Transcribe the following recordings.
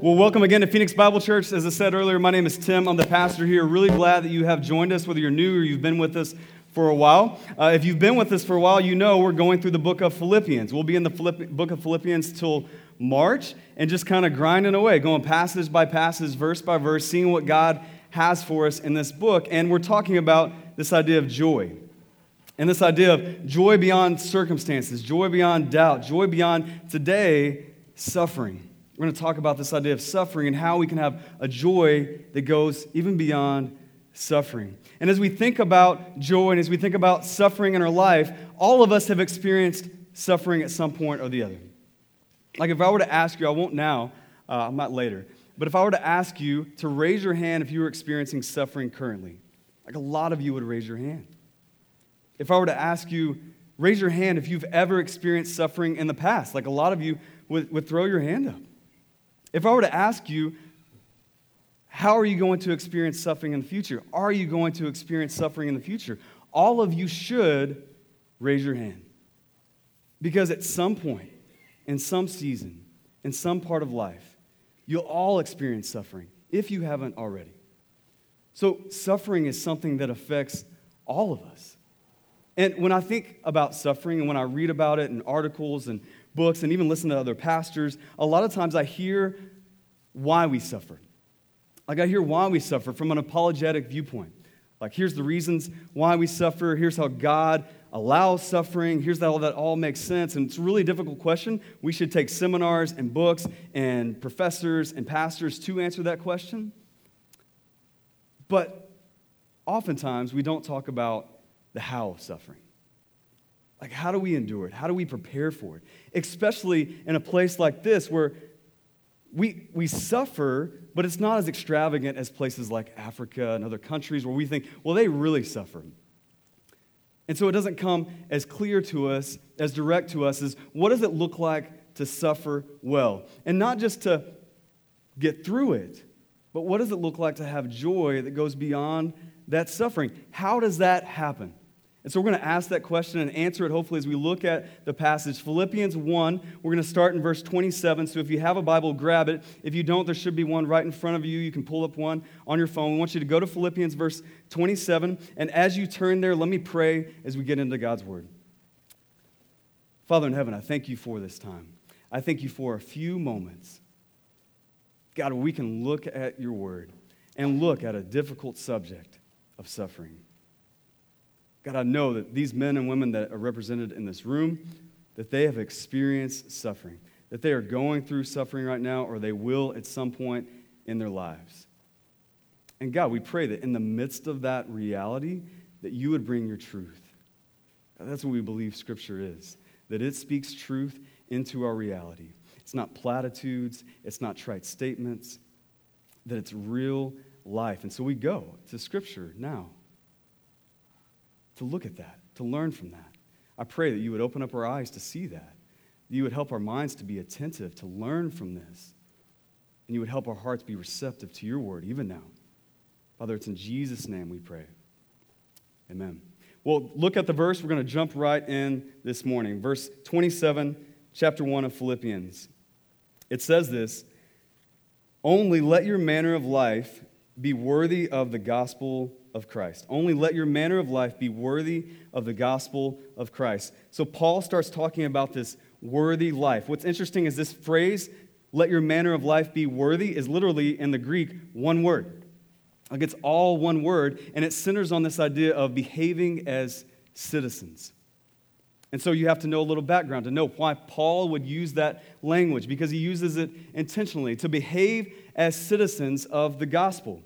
Well, welcome again to Phoenix Bible Church. As I said earlier, my name is Tim. I'm the pastor here. Really glad that you have joined us, whether you're new or you've been with us for a while. Uh, if you've been with us for a while, you know we're going through the book of Philippians. We'll be in the book of Philippians till March and just kind of grinding away, going passage by passage, verse by verse, seeing what God has for us in this book. And we're talking about this idea of joy. And this idea of joy beyond circumstances, joy beyond doubt, joy beyond today, suffering. We're going to talk about this idea of suffering and how we can have a joy that goes even beyond suffering. And as we think about joy and as we think about suffering in our life, all of us have experienced suffering at some point or the other. Like if I were to ask you, I won't now, uh, I'm not later, but if I were to ask you to raise your hand if you were experiencing suffering currently, like a lot of you would raise your hand. If I were to ask you, raise your hand if you've ever experienced suffering in the past, like a lot of you would, would throw your hand up. If I were to ask you, how are you going to experience suffering in the future? Are you going to experience suffering in the future? All of you should raise your hand. Because at some point, in some season, in some part of life, you'll all experience suffering if you haven't already. So, suffering is something that affects all of us. And when I think about suffering and when I read about it in articles and books and even listen to other pastors, a lot of times I hear why we suffer. Like I hear why we suffer from an apologetic viewpoint. Like here's the reasons why we suffer, here's how God allows suffering, here's how that all makes sense. And it's a really difficult question. We should take seminars and books and professors and pastors to answer that question. But oftentimes we don't talk about the how of suffering. Like, how do we endure it? How do we prepare for it? Especially in a place like this where we, we suffer, but it's not as extravagant as places like Africa and other countries where we think, well, they really suffer. And so it doesn't come as clear to us, as direct to us, as what does it look like to suffer well? And not just to get through it, but what does it look like to have joy that goes beyond that suffering? How does that happen? And so we're going to ask that question and answer it hopefully as we look at the passage. Philippians 1, we're going to start in verse 27. So if you have a Bible, grab it. If you don't, there should be one right in front of you. You can pull up one on your phone. We want you to go to Philippians verse 27. And as you turn there, let me pray as we get into God's word. Father in heaven, I thank you for this time. I thank you for a few moments. God, we can look at your word and look at a difficult subject of suffering. God, I know that these men and women that are represented in this room, that they have experienced suffering, that they are going through suffering right now, or they will at some point in their lives. And God, we pray that in the midst of that reality, that you would bring your truth. That's what we believe Scripture is, that it speaks truth into our reality. It's not platitudes, it's not trite statements, that it's real life. And so we go to Scripture now to look at that, to learn from that. I pray that you would open up our eyes to see that. You would help our minds to be attentive, to learn from this. And you would help our hearts be receptive to your word, even now. Father, it's in Jesus' name we pray. Amen. Well, look at the verse. We're going to jump right in this morning. Verse 27, chapter 1 of Philippians. It says this Only let your manner of life be worthy of the gospel of Christ. Only let your manner of life be worthy of the gospel of Christ. So Paul starts talking about this worthy life. What's interesting is this phrase, let your manner of life be worthy, is literally in the Greek one word. Like it's all one word, and it centers on this idea of behaving as citizens. And so you have to know a little background to know why Paul would use that language, because he uses it intentionally to behave as citizens of the gospel.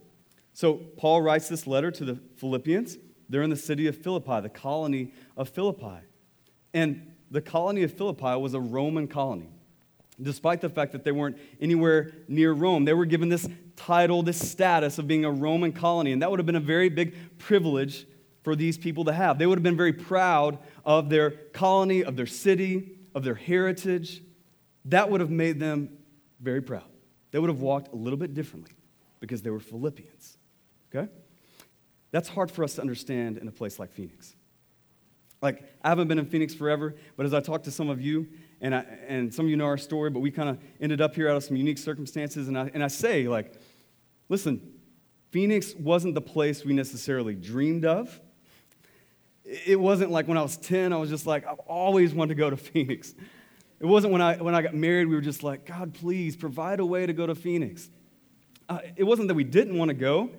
So Paul writes this letter to the Philippians. They're in the city of Philippi, the colony of Philippi. And the colony of Philippi was a Roman colony. Despite the fact that they weren't anywhere near Rome, they were given this title, this status of being a Roman colony. And that would have been a very big privilege for these people to have. They would have been very proud of their colony, of their city, of their heritage. That would have made them very proud. They would have walked a little bit differently because they were Philippians. Okay? That's hard for us to understand in a place like Phoenix. Like, I haven't been in Phoenix forever, but as I talk to some of you, And, I, and some of you know our story, but we kind of ended up here out of some unique circumstances. And I, and I say, like, listen, Phoenix wasn't the place we necessarily dreamed of. It wasn't like when I was 10, I was just like, I've always wanted to go to Phoenix. It wasn't when I, when I got married, we were just like, God, please provide a way to go to Phoenix. Uh, it wasn't that we didn't want to go,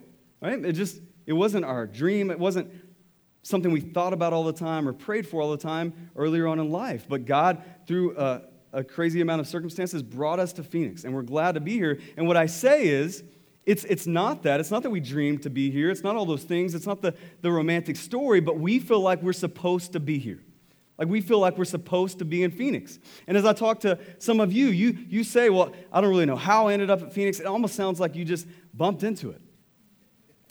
right? It just, it wasn't our dream. It wasn't something we thought about all the time or prayed for all the time earlier on in life. But God, through a, a crazy amount of circumstances, brought us to Phoenix, and we're glad to be here. And what I say is, it's, it's not that. It's not that we dreamed to be here. It's not all those things. It's not the, the romantic story, but we feel like we're supposed to be here. Like we feel like we're supposed to be in Phoenix. And as I talk to some of you, you, you say, Well, I don't really know how I ended up at Phoenix. It almost sounds like you just bumped into it.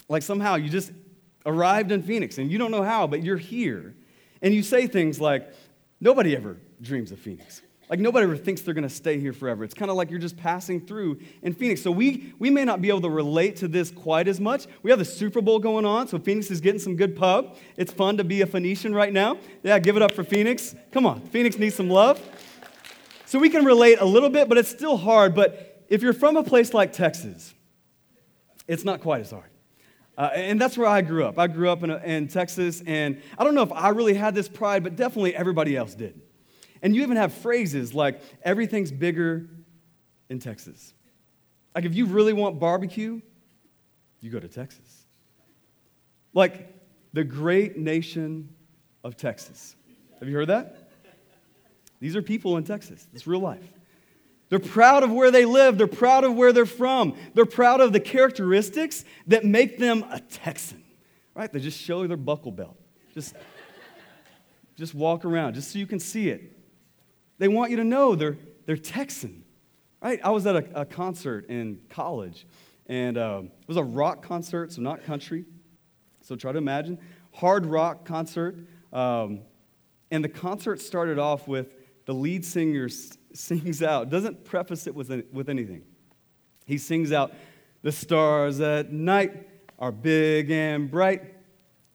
Like somehow you just arrived in Phoenix and you don't know how, but you're here. And you say things like, nobody ever dreams of Phoenix. Like nobody ever thinks they're going to stay here forever. It's kind of like you're just passing through in Phoenix. So we, we may not be able to relate to this quite as much. We have the Super Bowl going on, so Phoenix is getting some good pub. It's fun to be a Phoenician right now. Yeah, give it up for Phoenix. Come on, Phoenix needs some love. So we can relate a little bit, but it's still hard. But if you're from a place like Texas, it's not quite as hard. Uh, and that's where I grew up. I grew up in, a, in Texas, and I don't know if I really had this pride, but definitely everybody else did. And you even have phrases like, everything's bigger in Texas. Like, if you really want barbecue, you go to Texas. Like, the great nation of Texas. Have you heard that? These are people in Texas. It's real life. They're proud of where they live. They're proud of where they're from. They're proud of the characteristics that make them a Texan, right? They just show their buckle belt. Just, just walk around, just so you can see it. They want you to know they're, they're Texan, right? I was at a, a concert in college, and uh, it was a rock concert, so not country. So try to imagine. Hard rock concert. Um, and the concert started off with the lead singer sings out, doesn't preface it with, with anything. He sings out, The stars at night are big and bright.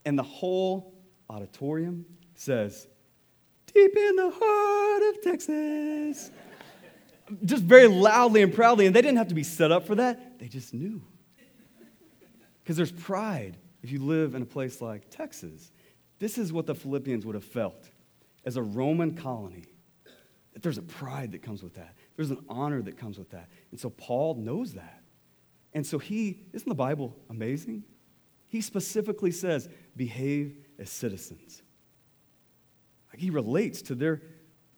And the whole auditorium says, Deep in the heart of Texas. Just very loudly and proudly. And they didn't have to be set up for that, they just knew. Because there's pride if you live in a place like Texas. This is what the Philippians would have felt as a Roman colony that there's a pride that comes with that. There's an honor that comes with that. And so Paul knows that. And so he, isn't the Bible amazing? He specifically says, behave as citizens. Like he relates to their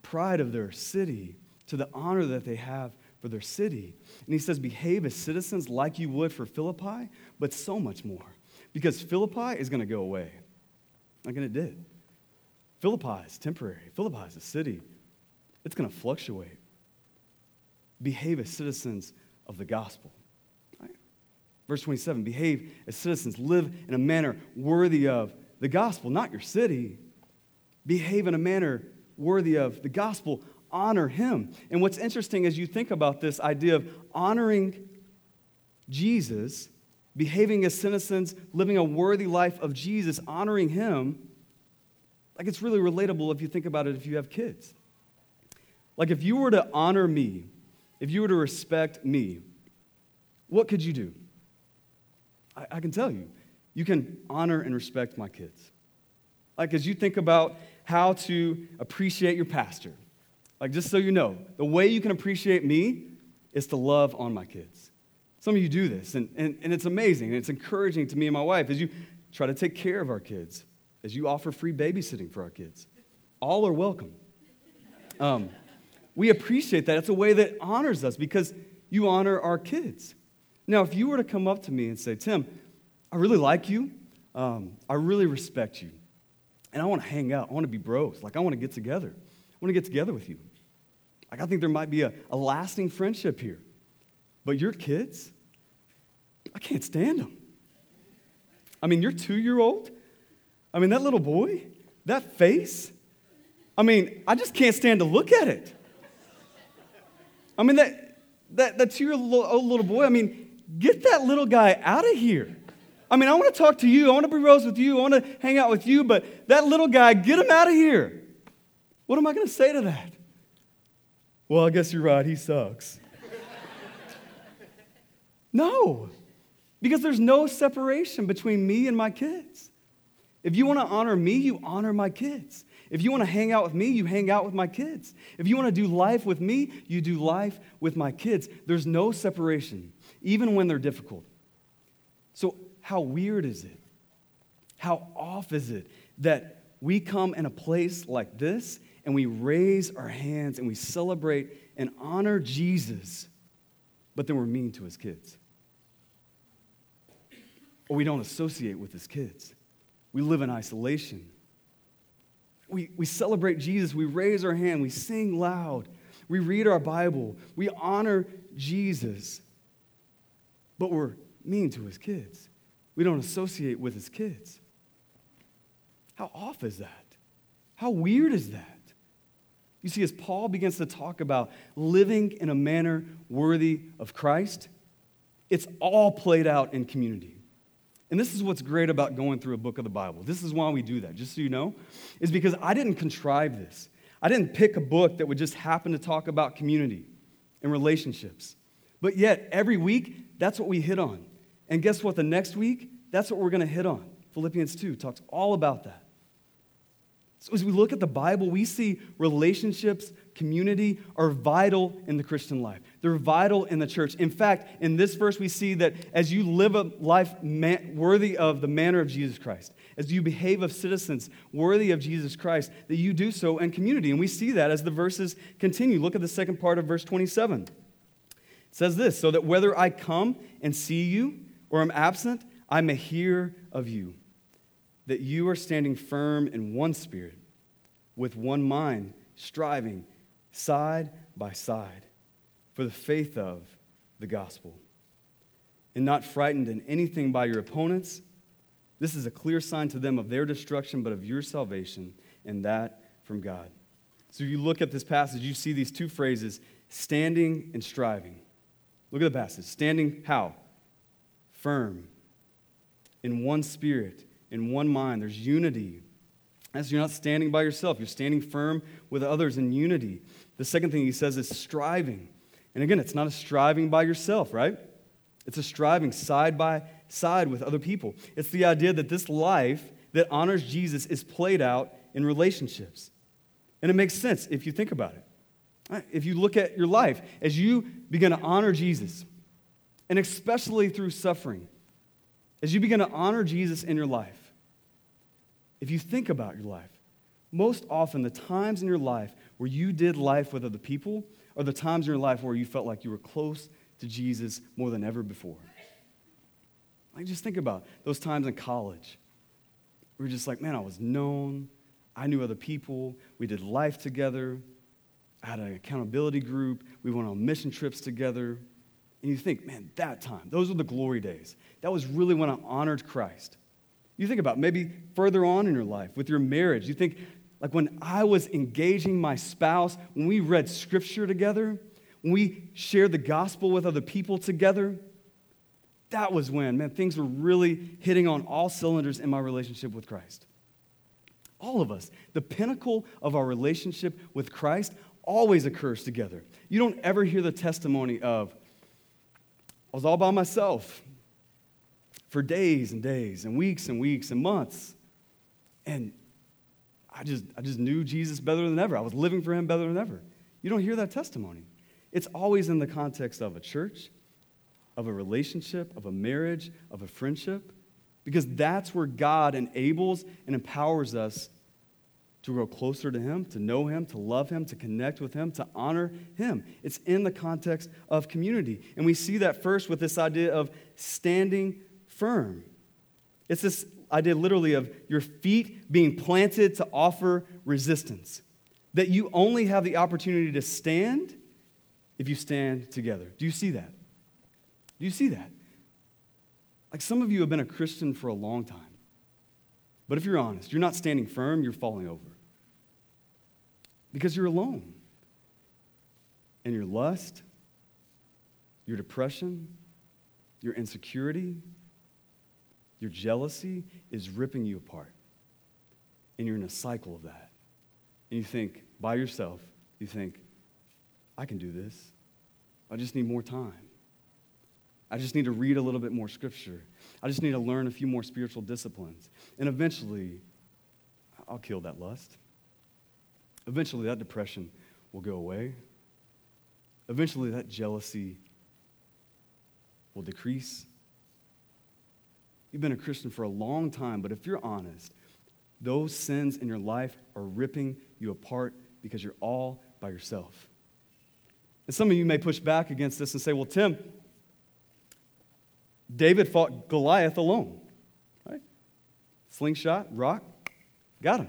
pride of their city, to the honor that they have for their city. And he says, behave as citizens like you would for Philippi, but so much more. Because Philippi is going to go away. Like and it did. Philippi is temporary. Philippi is a city it's going to fluctuate. Behave as citizens of the gospel. Verse 27 behave as citizens, live in a manner worthy of the gospel, not your city. Behave in a manner worthy of the gospel. Honor him. And what's interesting as you think about this idea of honoring Jesus, behaving as citizens, living a worthy life of Jesus, honoring him, like it's really relatable if you think about it if you have kids. Like, if you were to honor me, if you were to respect me, what could you do? I, I can tell you, you can honor and respect my kids. Like, as you think about how to appreciate your pastor, like, just so you know, the way you can appreciate me is to love on my kids. Some of you do this, and, and, and it's amazing, and it's encouraging to me and my wife as you try to take care of our kids, as you offer free babysitting for our kids. All are welcome. Um, we appreciate that. It's a way that honors us because you honor our kids. Now, if you were to come up to me and say, Tim, I really like you, um, I really respect you, and I want to hang out, I want to be bros, like I want to get together, I want to get together with you. Like I think there might be a, a lasting friendship here. But your kids, I can't stand them. I mean, your two year old, I mean, that little boy, that face, I mean, I just can't stand to look at it. I mean, that, that, that two year old little boy, I mean, get that little guy out of here. I mean, I want to talk to you. I want to be rose with you. I want to hang out with you, but that little guy, get him out of here. What am I going to say to that? well, I guess you're right, he sucks. no, because there's no separation between me and my kids. If you want to honor me, you honor my kids. If you want to hang out with me, you hang out with my kids. If you want to do life with me, you do life with my kids. There's no separation, even when they're difficult. So, how weird is it? How off is it that we come in a place like this and we raise our hands and we celebrate and honor Jesus, but then we're mean to his kids? Or we don't associate with his kids. We live in isolation. We, we celebrate Jesus. We raise our hand. We sing loud. We read our Bible. We honor Jesus. But we're mean to his kids. We don't associate with his kids. How off is that? How weird is that? You see, as Paul begins to talk about living in a manner worthy of Christ, it's all played out in community. And this is what's great about going through a book of the Bible. This is why we do that, just so you know, is because I didn't contrive this. I didn't pick a book that would just happen to talk about community and relationships. But yet, every week, that's what we hit on. And guess what? The next week, that's what we're going to hit on. Philippians 2 talks all about that. So, as we look at the Bible, we see relationships, community are vital in the Christian life. They're vital in the church. In fact, in this verse, we see that as you live a life worthy of the manner of Jesus Christ, as you behave of citizens worthy of Jesus Christ, that you do so in community. And we see that as the verses continue. Look at the second part of verse 27. It says this So that whether I come and see you or am absent, I may hear of you that you are standing firm in one spirit, with one mind, striving side by side for the faith of the gospel, and not frightened in anything by your opponents. This is a clear sign to them of their destruction, but of your salvation, and that from God. So, if you look at this passage, you see these two phrases standing and striving. Look at the passage. Standing how? Firm, in one spirit, in one mind. There's unity. As you're not standing by yourself, you're standing firm with others in unity. The second thing he says is striving. And again, it's not a striving by yourself, right? It's a striving side by side with other people. It's the idea that this life that honors Jesus is played out in relationships. And it makes sense if you think about it. If you look at your life, as you begin to honor Jesus, and especially through suffering, as you begin to honor Jesus in your life, if you think about your life, most often the times in your life where you did life with other people are the times in your life where you felt like you were close to Jesus more than ever before. Like, just think about those times in college. We were just like, man, I was known. I knew other people. We did life together. I had an accountability group. We went on mission trips together. And you think, man, that time, those were the glory days. That was really when I honored Christ. You think about maybe further on in your life with your marriage. You think, like when I was engaging my spouse, when we read scripture together, when we shared the gospel with other people together, that was when, man, things were really hitting on all cylinders in my relationship with Christ. All of us, the pinnacle of our relationship with Christ always occurs together. You don't ever hear the testimony of, I was all by myself for days and days and weeks and weeks and months. And I just, I just knew Jesus better than ever. I was living for him better than ever. You don't hear that testimony. It's always in the context of a church, of a relationship, of a marriage, of a friendship, because that's where God enables and empowers us to grow closer to Him, to know Him, to love Him, to connect with Him, to honor Him. It's in the context of community. And we see that first with this idea of standing firm. It's this idea literally of your feet being planted to offer resistance. That you only have the opportunity to stand if you stand together. Do you see that? Do you see that? Like some of you have been a Christian for a long time. But if you're honest, you're not standing firm, you're falling over. Because you're alone. And your lust, your depression, your insecurity, your jealousy is ripping you apart. And you're in a cycle of that. And you think, by yourself, you think, I can do this. I just need more time. I just need to read a little bit more scripture. I just need to learn a few more spiritual disciplines. And eventually, I'll kill that lust. Eventually, that depression will go away. Eventually, that jealousy will decrease. You've been a Christian for a long time, but if you're honest, those sins in your life are ripping you apart because you're all by yourself. And some of you may push back against this and say, well, Tim, David fought Goliath alone, right? Slingshot, rock, got him.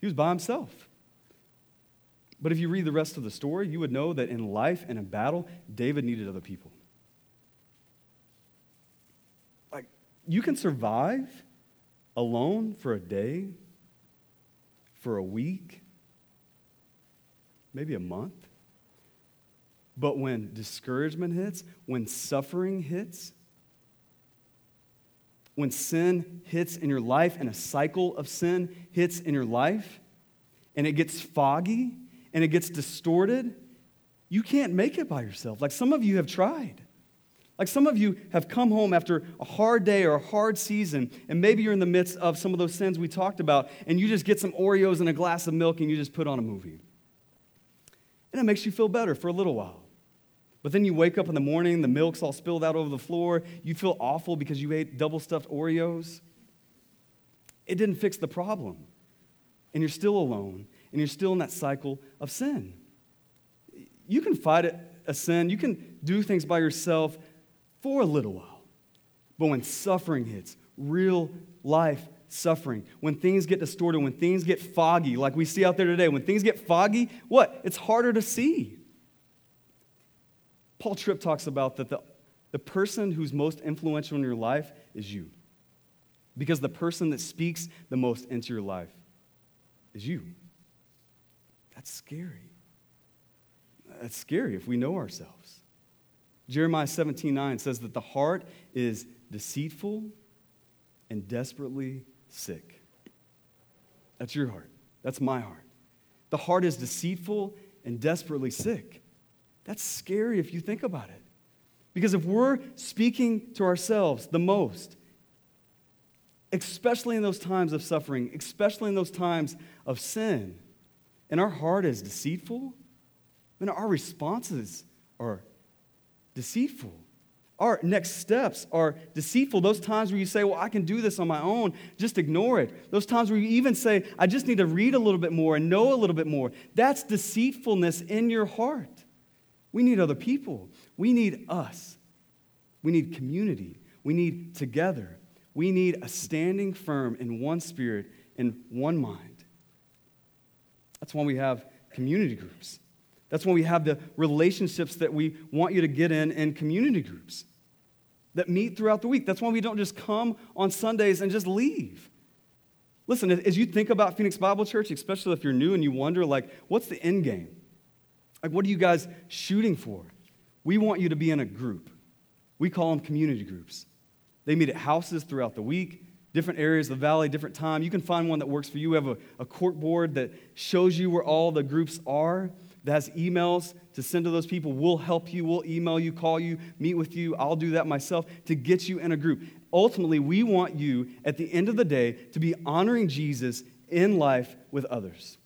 He was by himself. But if you read the rest of the story, you would know that in life and in battle, David needed other people. Like, you can survive alone for a day, for a week, maybe a month. But when discouragement hits, when suffering hits, when sin hits in your life and a cycle of sin hits in your life, and it gets foggy and it gets distorted, you can't make it by yourself. Like some of you have tried. Like some of you have come home after a hard day or a hard season, and maybe you're in the midst of some of those sins we talked about, and you just get some Oreos and a glass of milk and you just put on a movie. And it makes you feel better for a little while. But then you wake up in the morning, the milk's all spilled out over the floor, you feel awful because you ate double stuffed Oreos. It didn't fix the problem. And you're still alone, and you're still in that cycle of sin. You can fight a sin, you can do things by yourself for a little while. But when suffering hits, real life suffering, when things get distorted, when things get foggy, like we see out there today, when things get foggy, what? It's harder to see. Paul Tripp talks about that the, the person who's most influential in your life is you. Because the person that speaks the most into your life is you. That's scary. That's scary if we know ourselves. Jeremiah 17 9 says that the heart is deceitful and desperately sick. That's your heart. That's my heart. The heart is deceitful and desperately sick. That's scary if you think about it. Because if we're speaking to ourselves the most, especially in those times of suffering, especially in those times of sin, and our heart is deceitful, then our responses are deceitful. Our next steps are deceitful. Those times where you say, Well, I can do this on my own, just ignore it. Those times where you even say, I just need to read a little bit more and know a little bit more. That's deceitfulness in your heart. We need other people. We need us. We need community. We need together. We need a standing firm in one spirit, in one mind. That's why we have community groups. That's why we have the relationships that we want you to get in in community groups that meet throughout the week. That's why we don't just come on Sundays and just leave. Listen, as you think about Phoenix Bible Church, especially if you're new and you wonder, like, what's the end game? Like, what are you guys shooting for? We want you to be in a group. We call them community groups. They meet at houses throughout the week, different areas of the valley, different time. You can find one that works for you. We have a, a cork board that shows you where all the groups are, that has emails to send to those people. We'll help you, we'll email you, call you, meet with you. I'll do that myself to get you in a group. Ultimately, we want you at the end of the day to be honoring Jesus in life with others,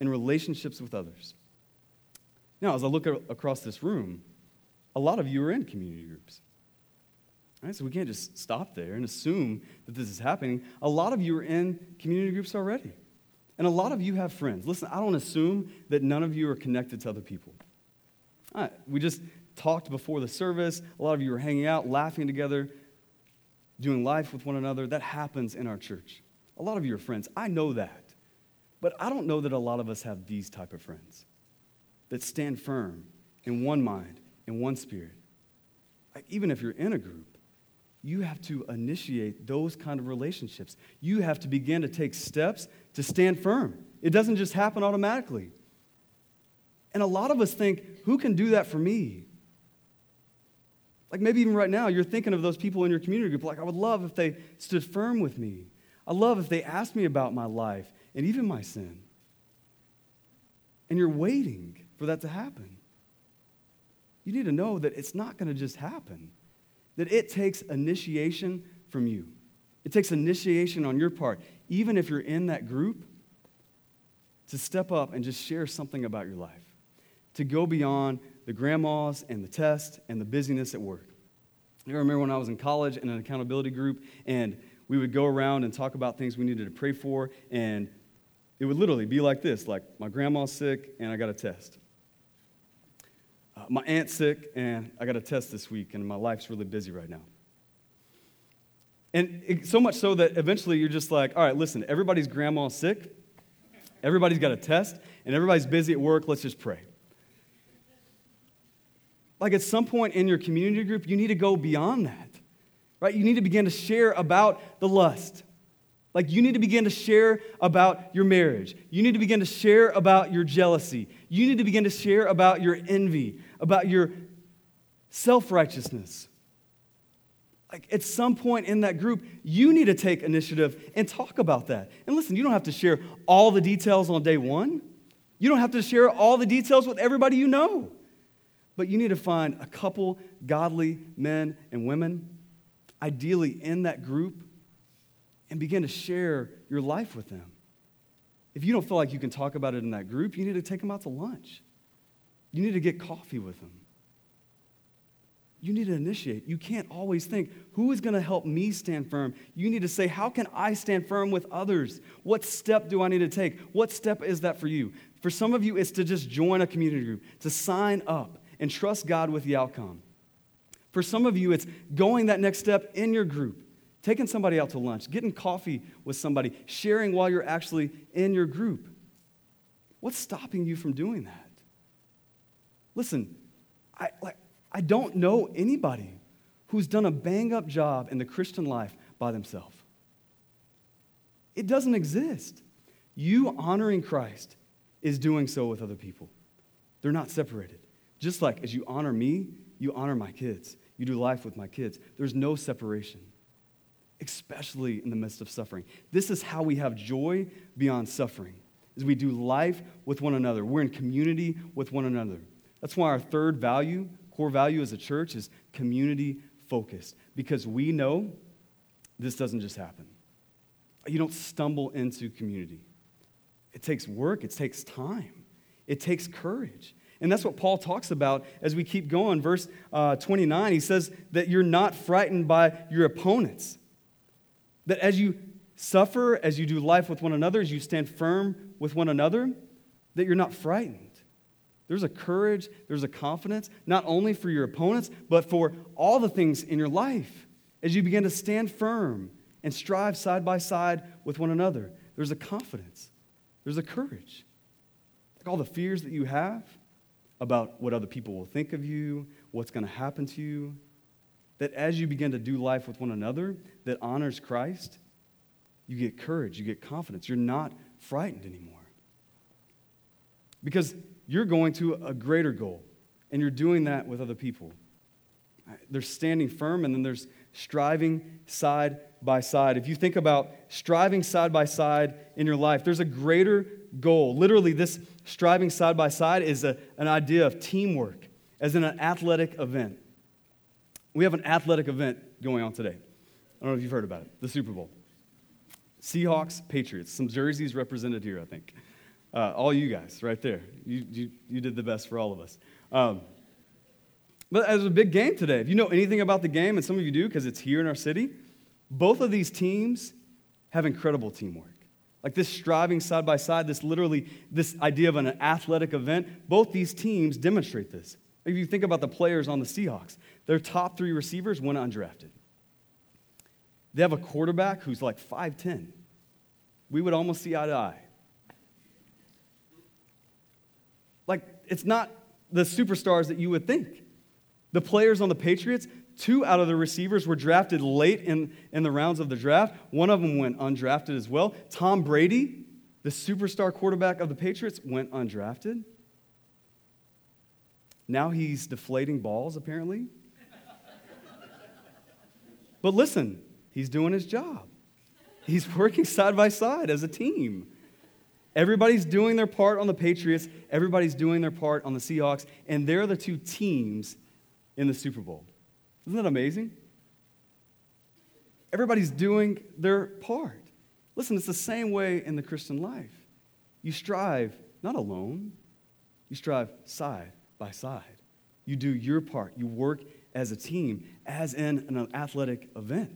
in relationships with others. Now, as I look across this room, a lot of you are in community groups. Right? So we can't just stop there and assume that this is happening. A lot of you are in community groups already. And a lot of you have friends. Listen, I don't assume that none of you are connected to other people. We just talked before the service. A lot of you are hanging out, laughing together, doing life with one another. That happens in our church. A lot of you are friends. I know that. But I don't know that a lot of us have these type of friends that stand firm in one mind, in one spirit. Like, even if you're in a group, you have to initiate those kind of relationships. You have to begin to take steps to stand firm. It doesn't just happen automatically. And a lot of us think, who can do that for me? Like maybe even right now, you're thinking of those people in your community group, like, I would love if they stood firm with me. I love if they asked me about my life and even my sin. And you're waiting for that to happen. you need to know that it's not going to just happen, that it takes initiation from you. It takes initiation on your part, even if you're in that group, to step up and just share something about your life, to go beyond the grandmas and the test and the busyness at work. I remember when I was in college in an accountability group, and we would go around and talk about things we needed to pray for, and it would literally be like this like, my grandma's sick, and I got a test. My aunt's sick, and I got a test this week, and my life's really busy right now. And it, so much so that eventually you're just like, all right, listen, everybody's grandma's sick, everybody's got a test, and everybody's busy at work, let's just pray. Like at some point in your community group, you need to go beyond that, right? You need to begin to share about the lust. Like you need to begin to share about your marriage. You need to begin to share about your jealousy. You need to begin to share about your envy, about your self righteousness. Like at some point in that group, you need to take initiative and talk about that. And listen, you don't have to share all the details on day one. You don't have to share all the details with everybody you know. But you need to find a couple godly men and women, ideally in that group, and begin to share your life with them. If you don't feel like you can talk about it in that group, you need to take them out to lunch. You need to get coffee with them. You need to initiate. You can't always think, who is going to help me stand firm? You need to say, how can I stand firm with others? What step do I need to take? What step is that for you? For some of you, it's to just join a community group, to sign up and trust God with the outcome. For some of you, it's going that next step in your group, taking somebody out to lunch, getting coffee with somebody, sharing while you're actually in your group. What's stopping you from doing that? Listen, I, like, I don't know anybody who's done a bang up job in the Christian life by themselves. It doesn't exist. You honoring Christ is doing so with other people, they're not separated. Just like as you honor me, you honor my kids. You do life with my kids. There's no separation, especially in the midst of suffering. This is how we have joy beyond suffering. As we do life with one another. We're in community with one another. That's why our third value, core value as a church, is community focused. Because we know this doesn't just happen. You don't stumble into community. It takes work, it takes time, it takes courage. And that's what Paul talks about as we keep going. Verse uh, 29, he says that you're not frightened by your opponents. That as you suffer, as you do life with one another, as you stand firm with one another, that you're not frightened. There's a courage, there's a confidence, not only for your opponents, but for all the things in your life. As you begin to stand firm and strive side by side with one another, there's a confidence, there's a courage. Like all the fears that you have, about what other people will think of you, what's going to happen to you. That as you begin to do life with one another that honors Christ, you get courage, you get confidence. You're not frightened anymore. Because you're going to a greater goal, and you're doing that with other people. There's standing firm, and then there's striving side by side. If you think about striving side by side in your life, there's a greater goal. Literally, this striving side by side is a, an idea of teamwork, as in an athletic event. We have an athletic event going on today. I don't know if you've heard about it the Super Bowl. Seahawks, Patriots. Some jerseys represented here, I think. Uh, all you guys right there. You, you, you did the best for all of us. Um, but as a big game today, if you know anything about the game, and some of you do because it's here in our city, both of these teams have incredible teamwork. Like this striving side by side, this literally, this idea of an athletic event, both these teams demonstrate this. If you think about the players on the Seahawks, their top three receivers went undrafted. They have a quarterback who's like 5'10. We would almost see eye to eye. Like, it's not the superstars that you would think. The players on the Patriots, Two out of the receivers were drafted late in, in the rounds of the draft. One of them went undrafted as well. Tom Brady, the superstar quarterback of the Patriots, went undrafted. Now he's deflating balls, apparently. but listen, he's doing his job. He's working side by side as a team. Everybody's doing their part on the Patriots, everybody's doing their part on the Seahawks, and they're the two teams in the Super Bowl. Isn't that amazing? Everybody's doing their part. Listen, it's the same way in the Christian life. You strive not alone, you strive side by side. You do your part, you work as a team, as in an athletic event.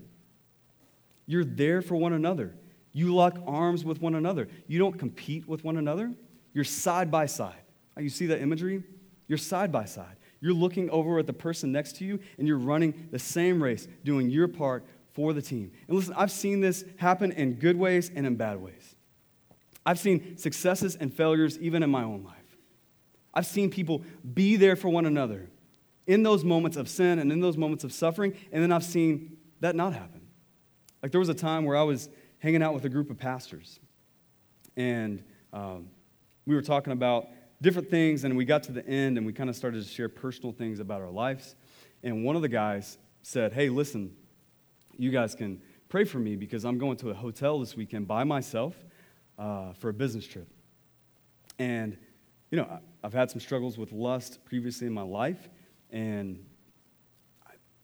You're there for one another. You lock arms with one another. You don't compete with one another. You're side by side. Ah, you see that imagery? You're side by side. You're looking over at the person next to you and you're running the same race, doing your part for the team. And listen, I've seen this happen in good ways and in bad ways. I've seen successes and failures even in my own life. I've seen people be there for one another in those moments of sin and in those moments of suffering, and then I've seen that not happen. Like there was a time where I was hanging out with a group of pastors, and um, we were talking about different things, and we got to the end, and we kind of started to share personal things about our lives. And one of the guys said, Hey, listen, you guys can pray for me because I'm going to a hotel this weekend by myself uh, for a business trip. And, you know, I've had some struggles with lust previously in my life, and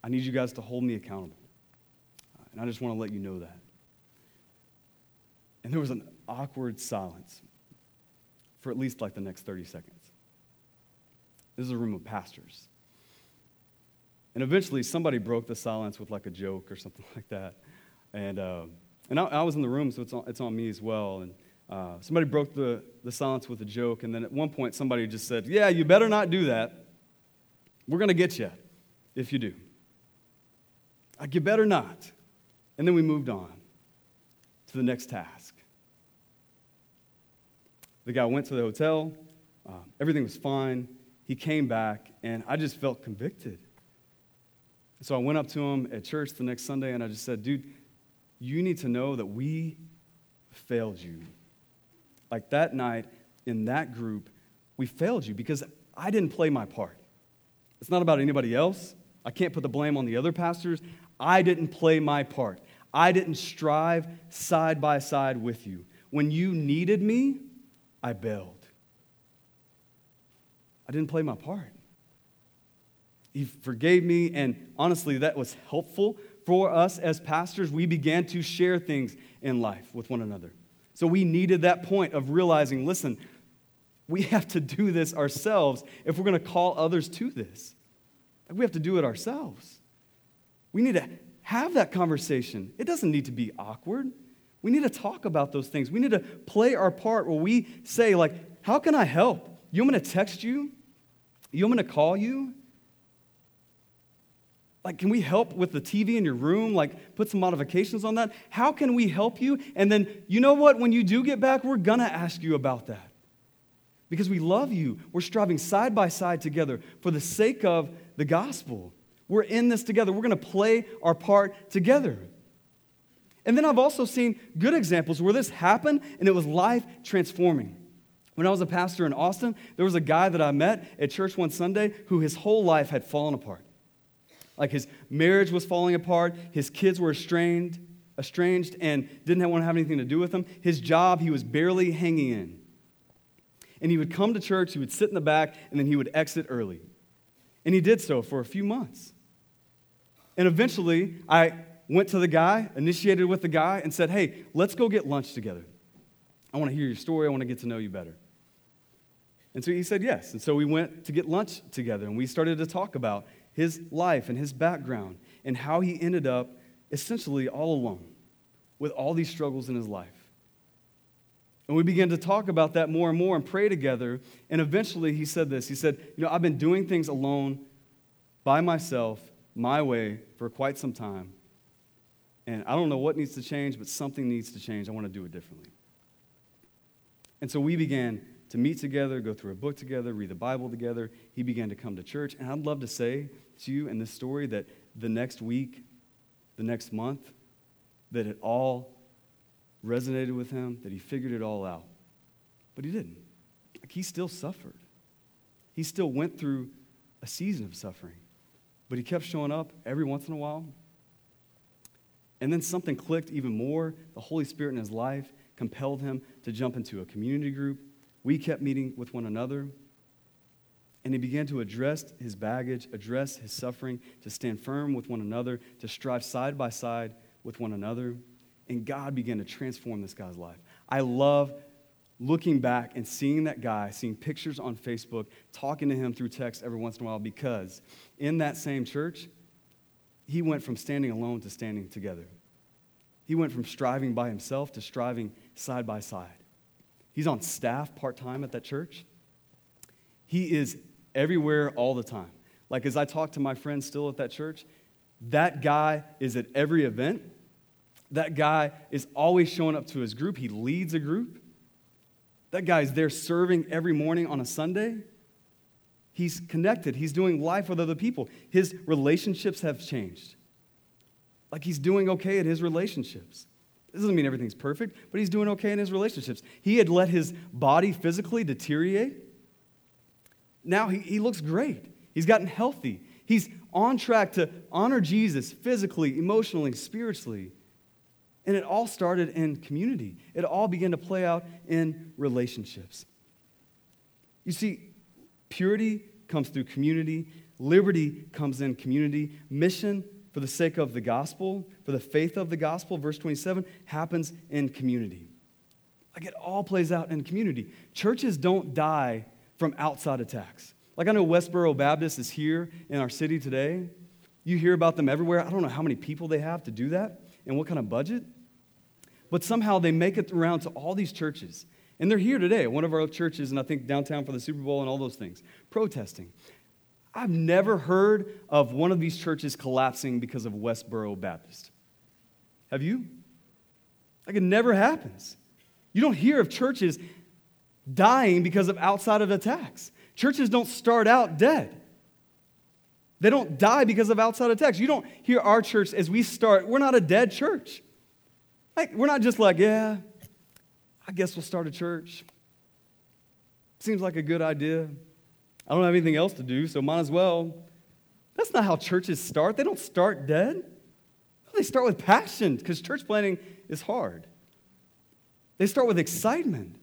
I, need you guys to hold me accountable. And I just want to let you know that. And there was an awkward silence for at least like the next 30 seconds. This is a room of pastors. And eventually, somebody broke the silence with like a joke or something like that. And, uh, and I, I, was in the room, so it's on, it's on me as well. And uh, somebody broke the, the silence with a joke. And then at one point, somebody just said, Yeah, you better not do that. We're going to get you if you do. Like, you better not. And then we moved on to the next task. The guy went to the hotel, uh, everything was fine. He came back, and I just felt convicted. So I went up to him at church the next Sunday and I just said, dude, you need to know that we failed you. Like that night in that group, we failed you because I didn't play my part. It's not about anybody else. I can't put the blame on the other pastors. I didn't play my part. I didn't strive side by side with you. When you needed me, I bailed. I didn't play my part. He forgave me, and honestly, that was helpful for us as pastors. We began to share things in life with one another. So we needed that point of realizing listen, we have to do this ourselves if we're going to call others to this. We have to do it ourselves. We need to have that conversation. It doesn't need to be awkward. We need to talk about those things. We need to play our part where we say, like, how can I help? You want me to text you? You want me to call you? Like, can we help with the TV in your room? Like, put some modifications on that? How can we help you? And then, you know what? When you do get back, we're going to ask you about that. Because we love you. We're striving side by side together for the sake of the gospel. We're in this together. We're going to play our part together. And then I've also seen good examples where this happened and it was life transforming. When I was a pastor in Austin, there was a guy that I met at church one Sunday who his whole life had fallen apart. Like his marriage was falling apart, his kids were estranged, estranged and didn't want to have anything to do with him. His job, he was barely hanging in. And he would come to church, he would sit in the back, and then he would exit early. And he did so for a few months. And eventually, I went to the guy, initiated with the guy, and said, Hey, let's go get lunch together. I want to hear your story. I want to get to know you better. And so he said yes. And so we went to get lunch together, and we started to talk about his life and his background and how he ended up essentially all alone with all these struggles in his life. And we began to talk about that more and more and pray together. And eventually he said this He said, You know, I've been doing things alone by myself, my way, for quite some time. And I don't know what needs to change, but something needs to change. I want to do it differently. And so we began to meet together, go through a book together, read the Bible together. He began to come to church. And I'd love to say to you in this story that the next week, the next month, that it all resonated with him, that he figured it all out. But he didn't. Like he still suffered. He still went through a season of suffering. But he kept showing up every once in a while. And then something clicked even more. The Holy Spirit in his life compelled him to jump into a community group. We kept meeting with one another. And he began to address his baggage, address his suffering, to stand firm with one another, to strive side by side with one another. And God began to transform this guy's life. I love looking back and seeing that guy, seeing pictures on Facebook, talking to him through text every once in a while, because in that same church, he went from standing alone to standing together. He went from striving by himself to striving side by side. He's on staff part time at that church. He is everywhere all the time. Like as I talk to my friends still at that church, that guy is at every event. That guy is always showing up to his group. He leads a group. That guy's there serving every morning on a Sunday. He's connected. He's doing life with other people. His relationships have changed. Like he's doing okay in his relationships. This doesn't mean everything's perfect, but he's doing okay in his relationships. He had let his body physically deteriorate. Now he, he looks great. He's gotten healthy. He's on track to honor Jesus physically, emotionally, spiritually. And it all started in community. It all began to play out in relationships. You see, purity comes through community, liberty comes in community, mission for the sake of the gospel, for the faith of the gospel, verse 27, happens in community. Like it all plays out in community. Churches don't die from outside attacks. Like I know Westboro Baptist is here in our city today. You hear about them everywhere. I don't know how many people they have to do that and what kind of budget. But somehow they make it around to all these churches. And they're here today one of our churches, and I think downtown for the Super Bowl and all those things, protesting. I've never heard of one of these churches collapsing because of Westboro Baptist. Have you? Like it never happens. You don't hear of churches dying because of outside of attacks. Churches don't start out dead. They don't die because of outside attacks. You don't hear our church as we start, we're not a dead church. Like, we're not just like, yeah, I guess we'll start a church. Seems like a good idea. I don't have anything else to do, so might as well. That's not how churches start. They don't start dead. They start with passion because church planting is hard. They start with excitement.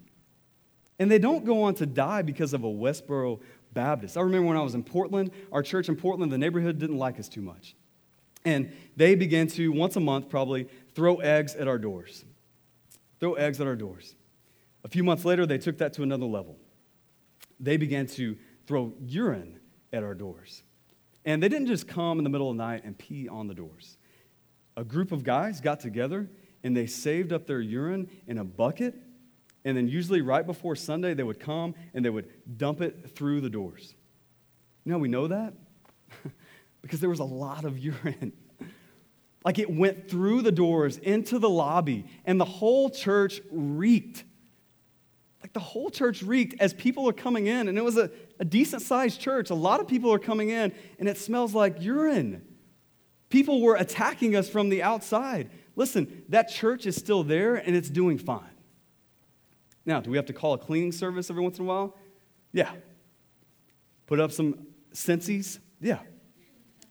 And they don't go on to die because of a Westboro Baptist. I remember when I was in Portland, our church in Portland, the neighborhood didn't like us too much. And they began to, once a month probably, throw eggs at our doors. Throw eggs at our doors. A few months later, they took that to another level. They began to throw urine at our doors. And they didn't just come in the middle of the night and pee on the doors. A group of guys got together and they saved up their urine in a bucket. And then, usually, right before Sunday, they would come and they would dump it through the doors. Know we know that? because there was a lot of urine. like it went through the doors into the lobby, and the whole church reeked. Like the whole church reeked as people are coming in, and it was a, a decent sized church. A lot of people are coming in, and it smells like urine. People were attacking us from the outside. Listen, that church is still there, and it's doing fine. Now, do we have to call a cleaning service every once in a while? Yeah. Put up some Scentsies? Yeah.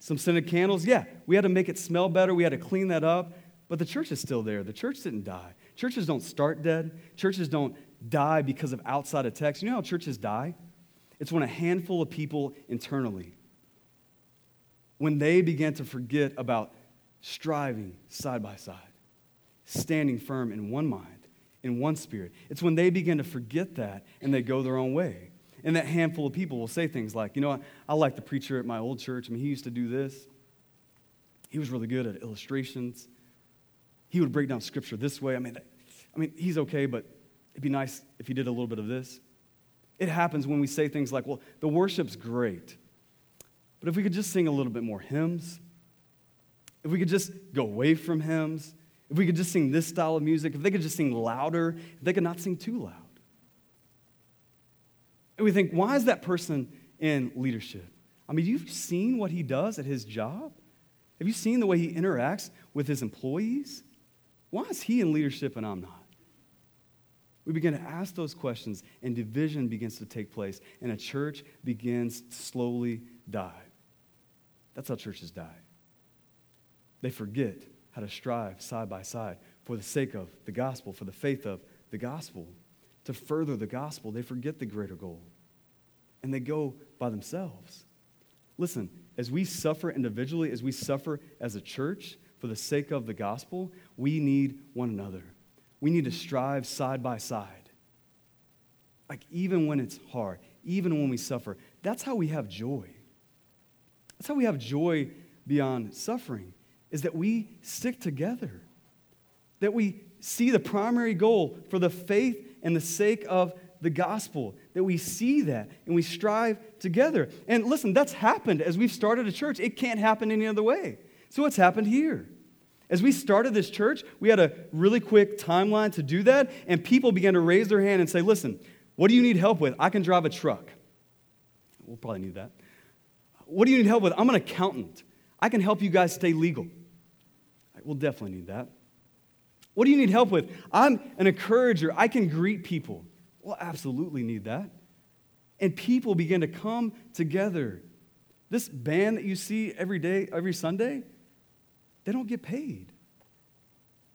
Some scented candles? Yeah. We had to make it smell better. We had to clean that up. But the church is still there. The church didn't die. Churches don't start dead. Churches don't die because of outside attacks. You know how churches die? It's when a handful of people internally, when they begin to forget about striving side by side, standing firm in one mind, in one spirit. It's when they begin to forget that and they go their own way. And that handful of people will say things like, you know, I, I like the preacher at my old church. I mean, he used to do this. He was really good at illustrations. He would break down scripture this way. I mean, I mean, he's okay, but It'd be nice if you did a little bit of this. It happens when we say things like, well, the worship's great, but if we could just sing a little bit more hymns, if we could just go away from hymns, if we could just sing this style of music, if they could just sing louder, if they could not sing too loud. And we think, why is that person in leadership? I mean, you've seen what he does at his job? Have you seen the way he interacts with his employees? Why is he in leadership and I'm not? We begin to ask those questions, and division begins to take place, and a church begins to slowly die. That's how churches die. They forget how to strive side by side for the sake of the gospel, for the faith of the gospel, to further the gospel. They forget the greater goal and they go by themselves. Listen, as we suffer individually, as we suffer as a church for the sake of the gospel, we need one another. We need to strive side by side. Like, even when it's hard, even when we suffer, that's how we have joy. That's how we have joy beyond suffering, is that we stick together, that we see the primary goal for the faith and the sake of the gospel, that we see that and we strive together. And listen, that's happened as we've started a church. It can't happen any other way. So, what's happened here? As we started this church, we had a really quick timeline to do that, and people began to raise their hand and say, Listen, what do you need help with? I can drive a truck. We'll probably need that. What do you need help with? I'm an accountant. I can help you guys stay legal. We'll definitely need that. What do you need help with? I'm an encourager. I can greet people. We'll absolutely need that. And people begin to come together. This band that you see every day, every Sunday, they don't get paid.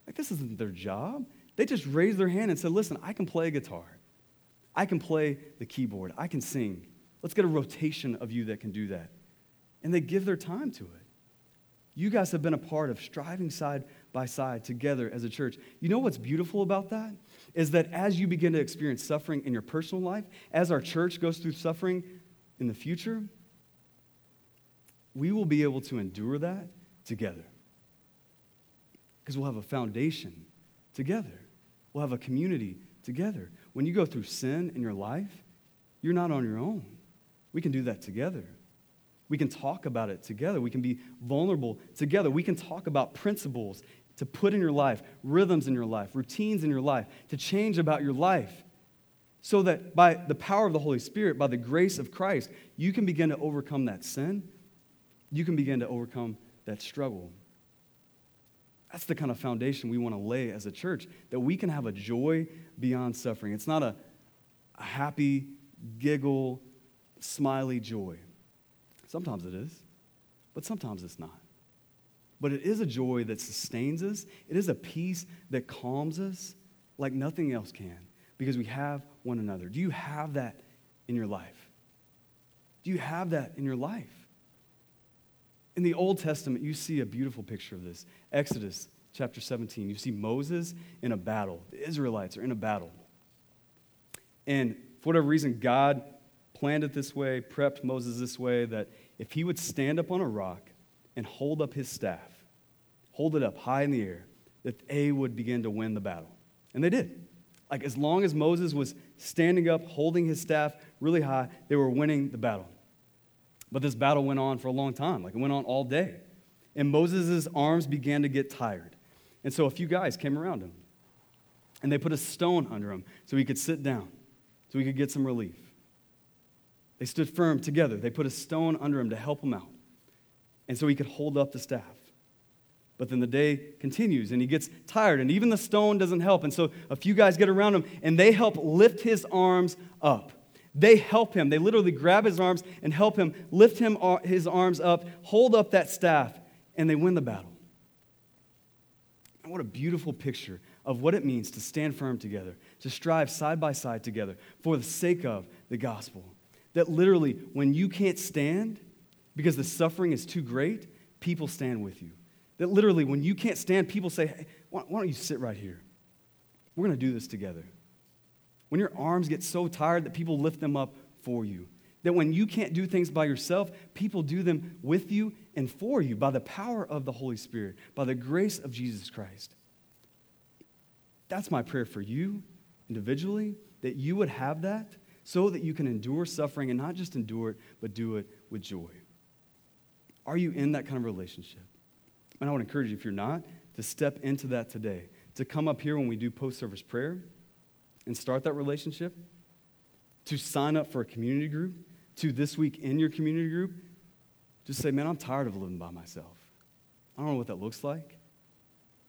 Like, this isn't their job. They just raised their hand and said, Listen, I can play guitar. I can play the keyboard. I can sing. Let's get a rotation of you that can do that. And they give their time to it. You guys have been a part of striving side by side together as a church. You know what's beautiful about that? Is that as you begin to experience suffering in your personal life, as our church goes through suffering in the future, we will be able to endure that together because we'll have a foundation together. We'll have a community together. When you go through sin in your life, you're not on your own. We can do that together. We can talk about it together. We can be vulnerable together. We can talk about principles to put in your life, rhythms in your life, routines in your life, to change about your life. So that by the power of the Holy Spirit, by the grace of Christ, you can begin to overcome that sin. You can begin to overcome that struggle. That's the kind of foundation we want to lay as a church, that we can have a joy beyond suffering. It's not a, a happy, giggle, smiley joy. Sometimes it is, but sometimes it's not. But it is a joy that sustains us, it is a peace that calms us like nothing else can because we have one another. Do you have that in your life? Do you have that in your life? In the Old Testament, you see a beautiful picture of this. Exodus chapter 17, you see Moses in a battle. The Israelites are in a battle. And for whatever reason, God planned it this way, prepped Moses this way, that if he would stand up on a rock and hold up his staff, hold it up high in the air, that they would begin to win the battle. And they did. Like, as long as Moses was standing up, holding his staff really high, they were winning the battle. But this battle went on for a long time, like it went on all day. And Moses' arms began to get tired. And so a few guys came around him. And they put a stone under him so he could sit down, so he could get some relief. They stood firm together. They put a stone under him to help him out. And so he could hold up the staff. But then the day continues and he gets tired, and even the stone doesn't help. And so a few guys get around him and they help lift his arms up. They help him. They literally grab his arms and help him lift him uh, his arms up, hold up that staff, and they win the battle. And what a beautiful picture of what it means to stand firm together, to strive side by side together for the sake of the gospel. That literally, when you can't stand because the suffering is too great, people stand with you. That literally, when you can't stand, people say, hey, why don't you sit right here? We're going to do this together. When your arms get so tired that people lift them up for you. That when you can't do things by yourself, people do them with you and for you by the power of the Holy Spirit, by the grace of Jesus Christ. That's my prayer for you individually, that you would have that so that you can endure suffering and not just endure it, but do it with joy. Are you in that kind of relationship? And I would encourage you, if you're not, to step into that today, to come up here when we do post service prayer and start that relationship, to sign up for a community group, to this week in your community group, just say, man, I'm tired of living by myself. I don't know what that looks like,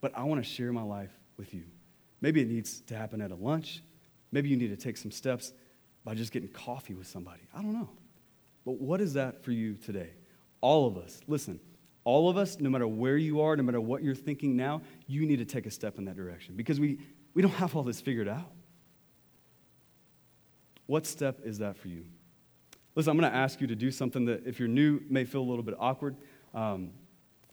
but I want to share my life with you. Maybe it needs to happen at a lunch. Maybe you need to take some steps by just getting coffee with somebody. I don't know. But what is that for you today? All of us, listen, all of us, no matter where you are, no matter what you're thinking now, you need to take a step in that direction because we We don't have all this figured out. What step is that for you? Listen, I'm going to ask you to do something that, if you're new, may feel a little bit awkward. Um,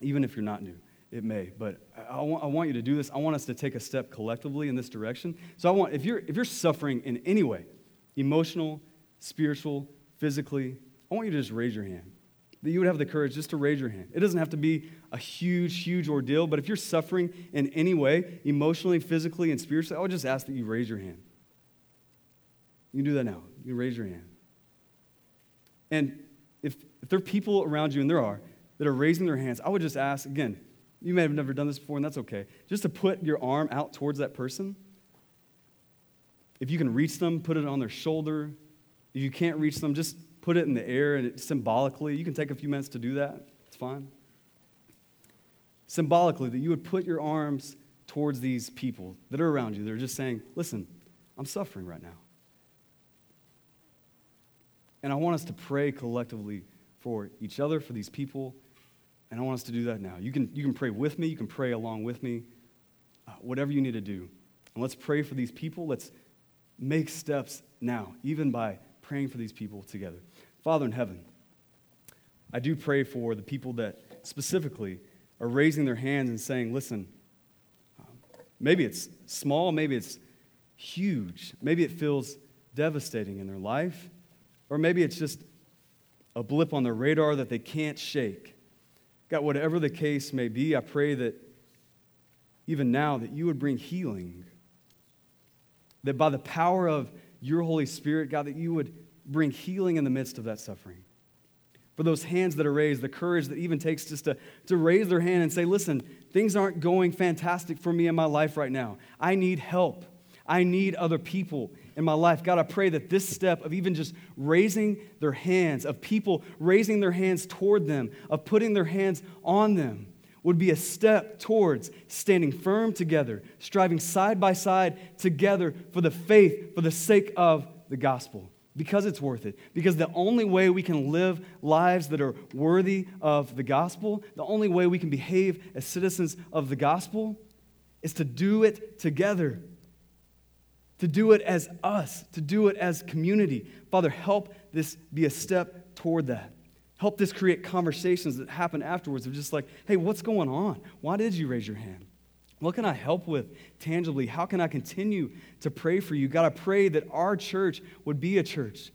even if you're not new, it may. But I, I, want, I want you to do this. I want us to take a step collectively in this direction. So I want, if you're, if you're suffering in any way, emotional, spiritual, physically, I want you to just raise your hand. That you would have the courage just to raise your hand. It doesn't have to be a huge, huge ordeal, but if you're suffering in any way, emotionally, physically, and spiritually, I would just ask that you raise your hand. You can do that now. You can raise your hand. And if, if there are people around you, and there are, that are raising their hands, I would just ask again, you may have never done this before, and that's okay, just to put your arm out towards that person. If you can reach them, put it on their shoulder. If you can't reach them, just put it in the air and it, symbolically. You can take a few minutes to do that, it's fine. Symbolically, that you would put your arms towards these people that are around you. They're just saying, listen, I'm suffering right now. And I want us to pray collectively for each other, for these people. And I want us to do that now. You can, you can pray with me, you can pray along with me, uh, whatever you need to do. And let's pray for these people. Let's make steps now, even by praying for these people together. Father in heaven, I do pray for the people that specifically are raising their hands and saying, listen, um, maybe it's small, maybe it's huge, maybe it feels devastating in their life. Or maybe it's just a blip on the radar that they can't shake. God, whatever the case may be, I pray that even now that you would bring healing. That by the power of your Holy Spirit, God, that you would bring healing in the midst of that suffering. For those hands that are raised, the courage that even takes just to, to raise their hand and say, listen, things aren't going fantastic for me in my life right now. I need help. I need other people in my life. God, I pray that this step of even just raising their hands, of people raising their hands toward them, of putting their hands on them, would be a step towards standing firm together, striving side by side together for the faith, for the sake of the gospel. Because it's worth it. Because the only way we can live lives that are worthy of the gospel, the only way we can behave as citizens of the gospel, is to do it together to do it as us, to do it as community. Father, help this be a step toward that. Help this create conversations that happen afterwards of just like, hey, what's going on? Why did you raise your hand? What can I help with tangibly? How can I continue to pray for you? God, I pray that our church would be a church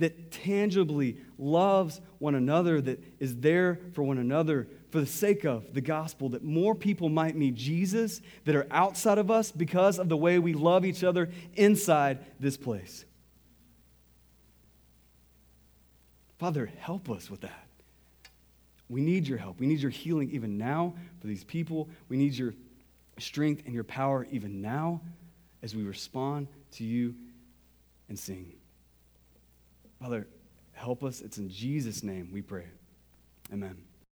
that tangibly loves one another, that is there for one another for the sake of the gospel, that more people might meet Jesus that are outside of us because of the way we love each other inside this place. Father, help us with that. We need your help. We need your healing even now for these people. We need your strength and your power even now as we respond to you and sing. Father, help us. It's in Jesus' name we pray. Amen.